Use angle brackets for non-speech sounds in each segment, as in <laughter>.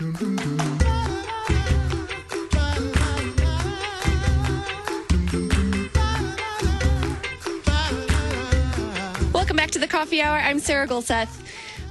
Welcome back to the Coffee Hour. I'm Sarah Gulseth.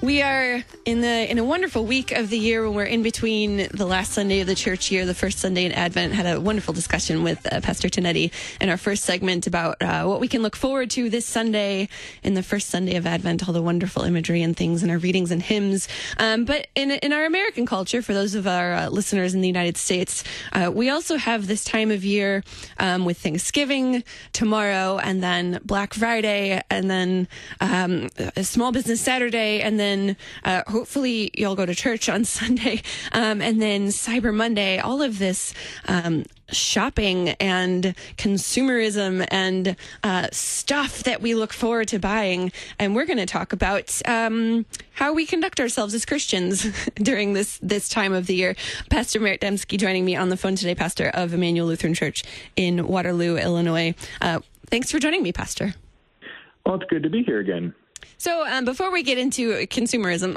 We are in the in a wonderful week of the year when we're in between the last Sunday of the church year, the first Sunday in Advent. Had a wonderful discussion with uh, Pastor Tonetti in our first segment about uh, what we can look forward to this Sunday in the first Sunday of Advent, all the wonderful imagery and things in our readings and hymns. Um, but in in our American culture, for those of our uh, listeners in the United States, uh, we also have this time of year um, with Thanksgiving tomorrow, and then Black Friday, and then um, Small Business Saturday, and then then uh, hopefully you'll go to church on <laughs> Sunday, um, and then Cyber Monday. All of this um, shopping and consumerism and uh, stuff that we look forward to buying, and we're going to talk about um, how we conduct ourselves as Christians <laughs> during this this time of the year. Pastor Merritt Demski joining me on the phone today, pastor of Immanuel Lutheran Church in Waterloo, Illinois. Uh, thanks for joining me, Pastor. Well, it's good to be here again. So, um, before we get into consumerism,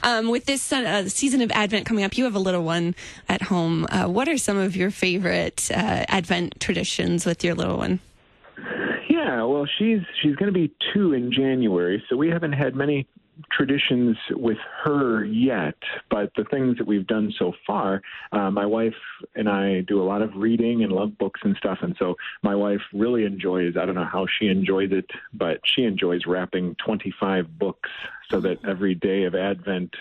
<laughs> um, with this uh, season of Advent coming up, you have a little one at home. Uh, what are some of your favorite uh, Advent traditions with your little one? Yeah, well, she's she's going to be two in January, so we haven't had many traditions with her yet, but the things that we've done so far, uh, my wife and I do a lot of reading and love books and stuff. And so my wife really enjoys, I don't know how she enjoys it, but she enjoys wrapping 25 books so that every day of Advent,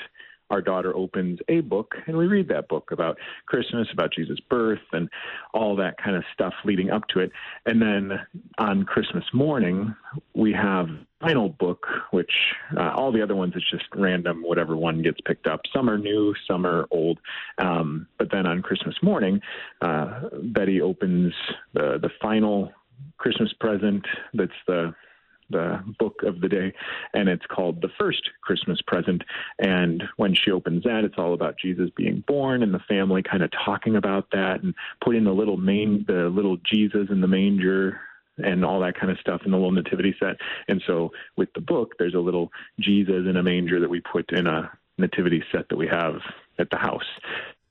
our daughter opens a book and we read that book about Christmas, about Jesus' birth, and all that kind of stuff leading up to it. And then on Christmas morning, we have final book, which uh, all the other ones it's just random, whatever one gets picked up. Some are new, some are old. Um, but then on Christmas morning, uh, Betty opens the the final Christmas present. That's the the book of the day, and it's called The First Christmas Present. And when she opens that, it's all about Jesus being born and the family kind of talking about that and putting the little main the little Jesus in the manger and all that kind of stuff in the little nativity set. And so with the book, there's a little Jesus in a manger that we put in a nativity set that we have at the house.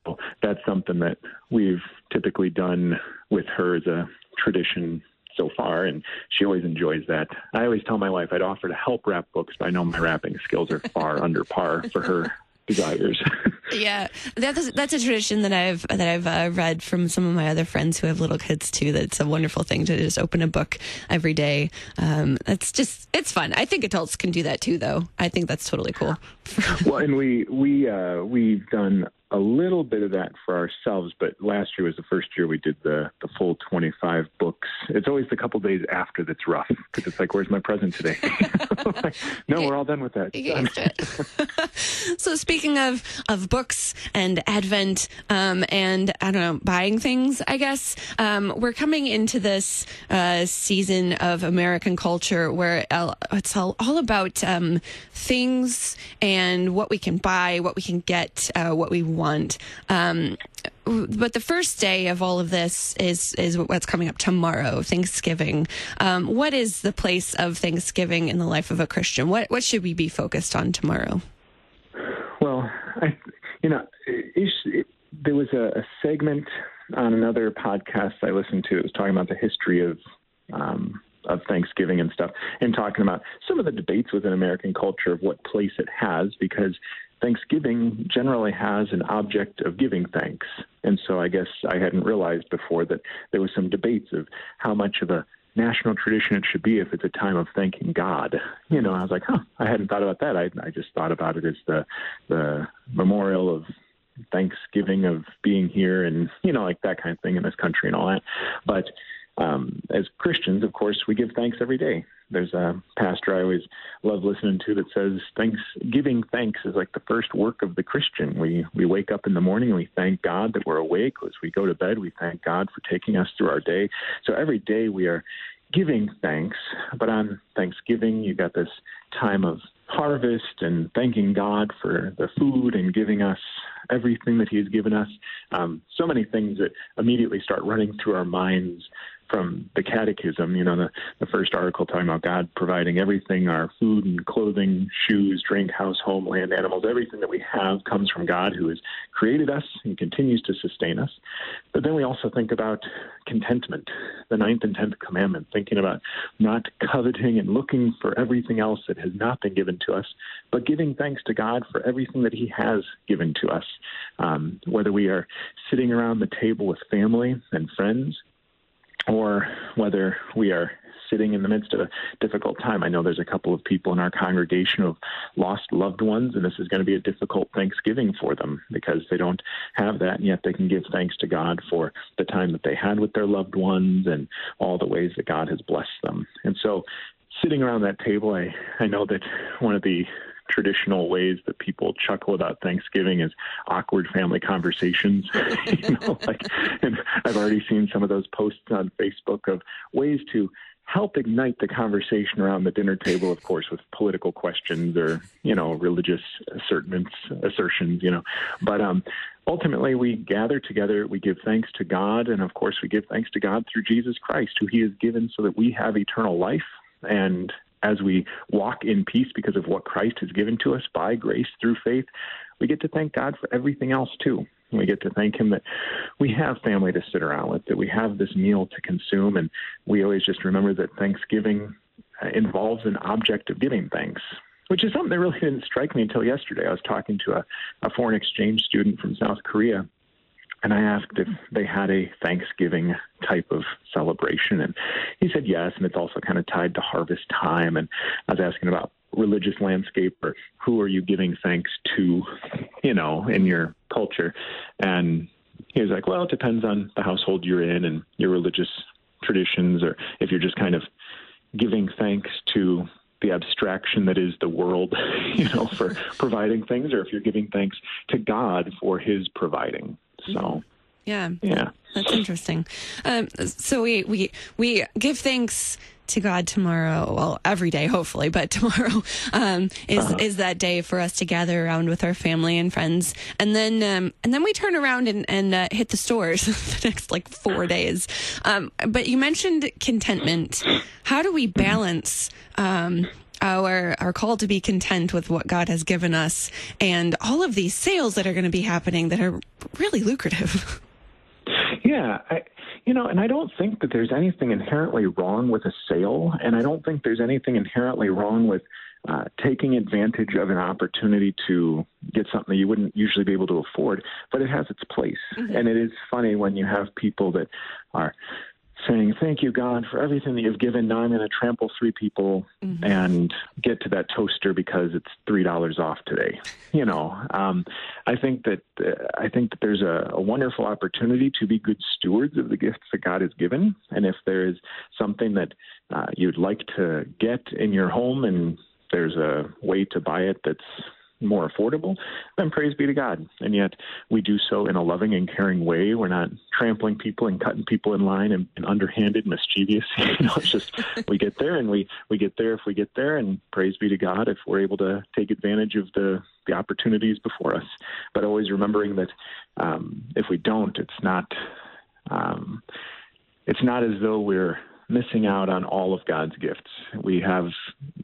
So that's something that we've typically done with her as a tradition so far, and she always enjoys that. I always tell my wife I'd offer to help wrap books, but I know my wrapping skills are far <laughs> under par for her desires. <laughs> yeah, that's that's a tradition that I've that I've uh, read from some of my other friends who have little kids too. That it's a wonderful thing to just open a book every day. Um, it's just it's fun. I think adults can do that too, though. I think that's totally cool. well, and we we uh, we've done a little bit of that for ourselves, but last year was the first year we did the the full 25 books. It's always the couple days after that's rough because it's like, where's my present today? like, <laughs> <laughs> no, we're all done with that. <laughs> so speaking of of books and Advent um, and I don't know buying things, I guess um, we're coming into this uh, season of American culture where it's all, all about um, things and what we can buy, what we can get, uh, what we want. Um, but the first day of all of this is is what's coming up tomorrow, Thanksgiving. Um, what is the place of Thanksgiving in the life of a Christian? What what should we be focused on tomorrow? Well, I, you know, it, it, there was a, a, segment on another podcast I listened to. It was talking about the history of. Um, of Thanksgiving and stuff, and talking about some of the debates within American culture of what place it has, because Thanksgiving generally has an object of giving thanks. And so I guess I hadn't realized before that there was some debates of how much of a national tradition it should be if it's a time of thanking God. You know, I was like, huh, I hadn't thought about that. I, I just thought about it as the the memorial of Thanksgiving of being here and you know like that kind of thing in this country and all that. But um, as Christians, of course, we give thanks every day. There's a pastor I always love listening to that says thanks giving thanks is like the first work of the Christian. We we wake up in the morning and we thank God that we're awake. As we go to bed, we thank God for taking us through our day. So every day we are giving thanks. But on Thanksgiving, you got this time of harvest and thanking God for the food and giving us everything that He's given us. Um, so many things that immediately start running through our minds from the catechism, you know, the, the first article talking about God providing everything our food and clothing, shoes, drink, house, home, land, animals, everything that we have comes from God who has created us and continues to sustain us. But then we also think about contentment, the ninth and tenth commandment, thinking about not coveting and looking for everything else that has not been given to us, but giving thanks to God for everything that He has given to us. Um, whether we are sitting around the table with family and friends, or whether we are sitting in the midst of a difficult time. I know there's a couple of people in our congregation who have lost loved ones, and this is going to be a difficult Thanksgiving for them because they don't have that, and yet they can give thanks to God for the time that they had with their loved ones and all the ways that God has blessed them. And so, sitting around that table, I, I know that one of the traditional ways that people chuckle about Thanksgiving is awkward family conversations. <laughs> you know, like, and I've already seen some of those posts on Facebook of ways to help ignite the conversation around the dinner table, of course, with political questions or you know religious assertions, assertions, you know. But um, ultimately, we gather together, we give thanks to God, and of course, we give thanks to God through Jesus Christ, who He has given so that we have eternal life and as we walk in peace because of what Christ has given to us by grace through faith, we get to thank God for everything else too. We get to thank Him that we have family to sit around with, that we have this meal to consume, and we always just remember that Thanksgiving uh, involves an object of giving thanks. Which is something that really didn't strike me until yesterday. I was talking to a, a foreign exchange student from South Korea, and I asked if they had a Thanksgiving type of celebration, and he said yes, and it's also kind of tied to harvest time. And I was asking about religious landscape or who are you giving thanks to, you know, in your culture, and he was like, well, it depends on the household you're in and your religious traditions, or if you're just kind of giving thanks to the abstraction that is the world, <laughs> you know, for providing things, or if you're giving thanks to God for His providing. So. Yeah. Yeah. That's interesting. Um, so we, we, we give thanks to God tomorrow. Well, every day, hopefully, but <laughs> tomorrow um, is uh-huh. is that day for us to gather around with our family and friends, and then um, and then we turn around and, and uh, hit the stores <laughs> the next like four days. Um, but you mentioned contentment. How do we balance? Our our call to be content with what God has given us and all of these sales that are going to be happening that are really lucrative. <laughs> Yeah, I, you know, and I don't think that there's anything inherently wrong with a sale, and I don't think there's anything inherently wrong with uh, taking advantage of an opportunity to get something that you wouldn't usually be able to afford. But it has its place, mm-hmm. and it is funny when you have people that are saying, Thank you, God, for everything that you've given. Now I'm going to trample three people mm-hmm. and get to that toaster because it's $3 off today. You know, um, I think that uh, I think that there's a, a wonderful opportunity to be good stewards of the gifts that God has given. And if there is something that uh, you'd like to get in your home and there's a way to buy it that's more affordable, then praise be to God. And yet we do so in a loving and caring way. We're not trampling people and cutting people in line and, and underhanded, mischievous. <laughs> you know, it's just we get there and we we get there if we get there, and praise be to God if we're able to take advantage of the the opportunities before us. But always remembering that um, if we don't, it's not. Um, it's not as though we're missing out on all of God's gifts. We have,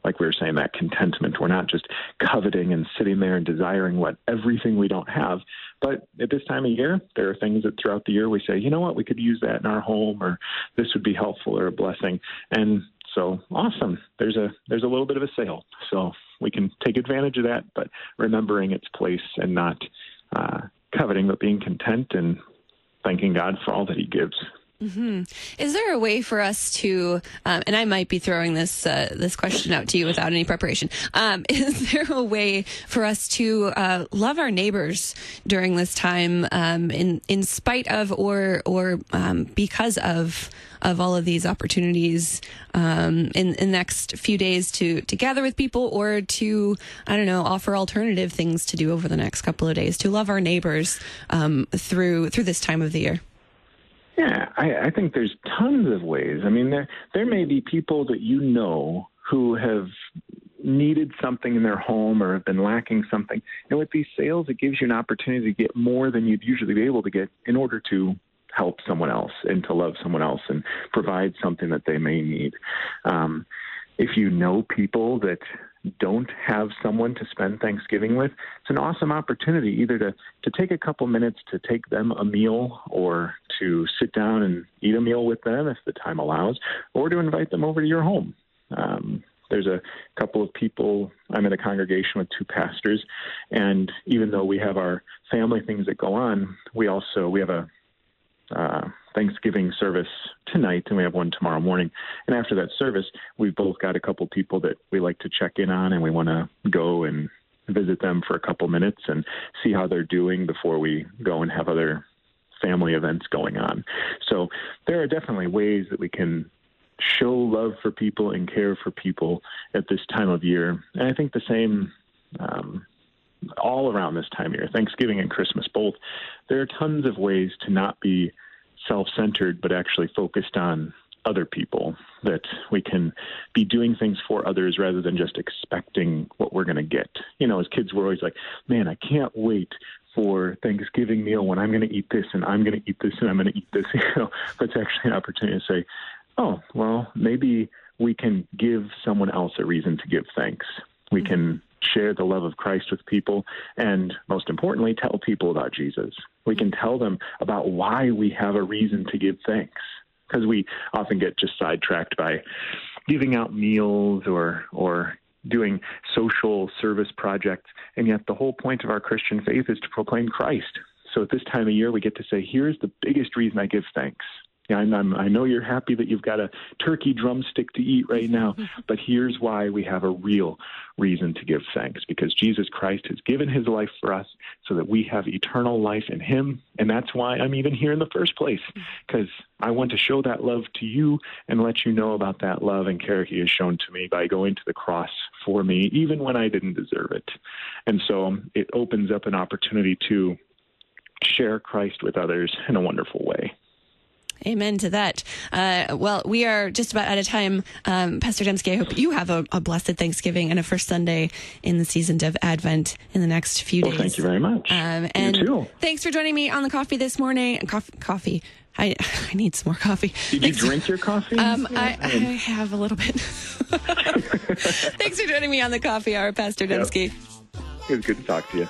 like we were saying, that contentment. We're not just coveting and sitting there and desiring what everything we don't have. But at this time of year, there are things that throughout the year we say, you know what, we could use that in our home, or this would be helpful or a blessing. And so awesome. There's a there's a little bit of a sale, so we can take advantage of that, but remembering its place and not uh, coveting, but being content and thanking God for all that He gives. Mm-hmm. Is there a way for us to, um, and I might be throwing this uh, this question out to you without any preparation? Um, <laughs> is there a way for us to uh, love our neighbors during this time, um, in in spite of or or um, because of of all of these opportunities um, in, in the next few days to to gather with people or to I don't know offer alternative things to do over the next couple of days to love our neighbors um, through through this time of the year? Yeah, I, I think there's tons of ways. I mean, there there may be people that you know who have needed something in their home or have been lacking something. And with these sales, it gives you an opportunity to get more than you'd usually be able to get in order to help someone else and to love someone else and provide something that they may need. Um, if you know people that don't have someone to spend Thanksgiving with, it's an awesome opportunity either to, to take a couple minutes to take them a meal or to sit down and eat a meal with them if the time allows, or to invite them over to your home. Um, there's a couple of people. I'm in a congregation with two pastors, and even though we have our family things that go on, we also we have a uh, Thanksgiving service tonight, and we have one tomorrow morning. And after that service, we've both got a couple people that we like to check in on, and we want to go and visit them for a couple minutes and see how they're doing before we go and have other family events going on. So there are definitely ways that we can show love for people and care for people at this time of year. And I think the same um, all around this time of year, Thanksgiving and Christmas both. There are tons of ways to not be self centered, but actually focused on other people, that we can be doing things for others rather than just expecting what we're going to get. You know, as kids, we're always like, man, I can't wait for Thanksgiving meal when I'm going to eat this and I'm going to eat this and I'm going to eat this. <laughs> You know, that's actually an opportunity to say, oh, well, maybe we can give someone else a reason to give thanks. We mm-hmm. can share the love of Christ with people, and most importantly, tell people about Jesus. We can tell them about why we have a reason to give thanks, because we often get just sidetracked by giving out meals or or doing social service projects, and yet the whole point of our Christian faith is to proclaim Christ. So at this time of year, we get to say, here's the biggest reason I give thanks. Yeah, I'm, I'm, i know you're happy that you've got a turkey drumstick to eat right now, <laughs> but here's why we have a real reason to give thanks because Jesus Christ has given his life for us so that we have eternal life in him. And that's why I'm even here in the first place because I want to show that love to you and let you know about that love and care he has shown to me by going to the cross for me, even when I didn't deserve it. And so it opens up an opportunity to share Christ with others in a wonderful way. Amen to that. Uh, well, we are just about out of time. Um, Pastor Demski, I hope you have a, a, blessed Thanksgiving and a first Sunday in the season of Advent in the next few well, days. Thank you very much. Um, and you too. thanks for joining me on the coffee this morning. Coffee. coffee. I, <laughs> I need some more coffee. Did Thanks. you drink your coffee? Um, I, I, have a little bit. <laughs> Thanks for joining me on the coffee hour, Pastor Demski. Yep. It was good to talk to you.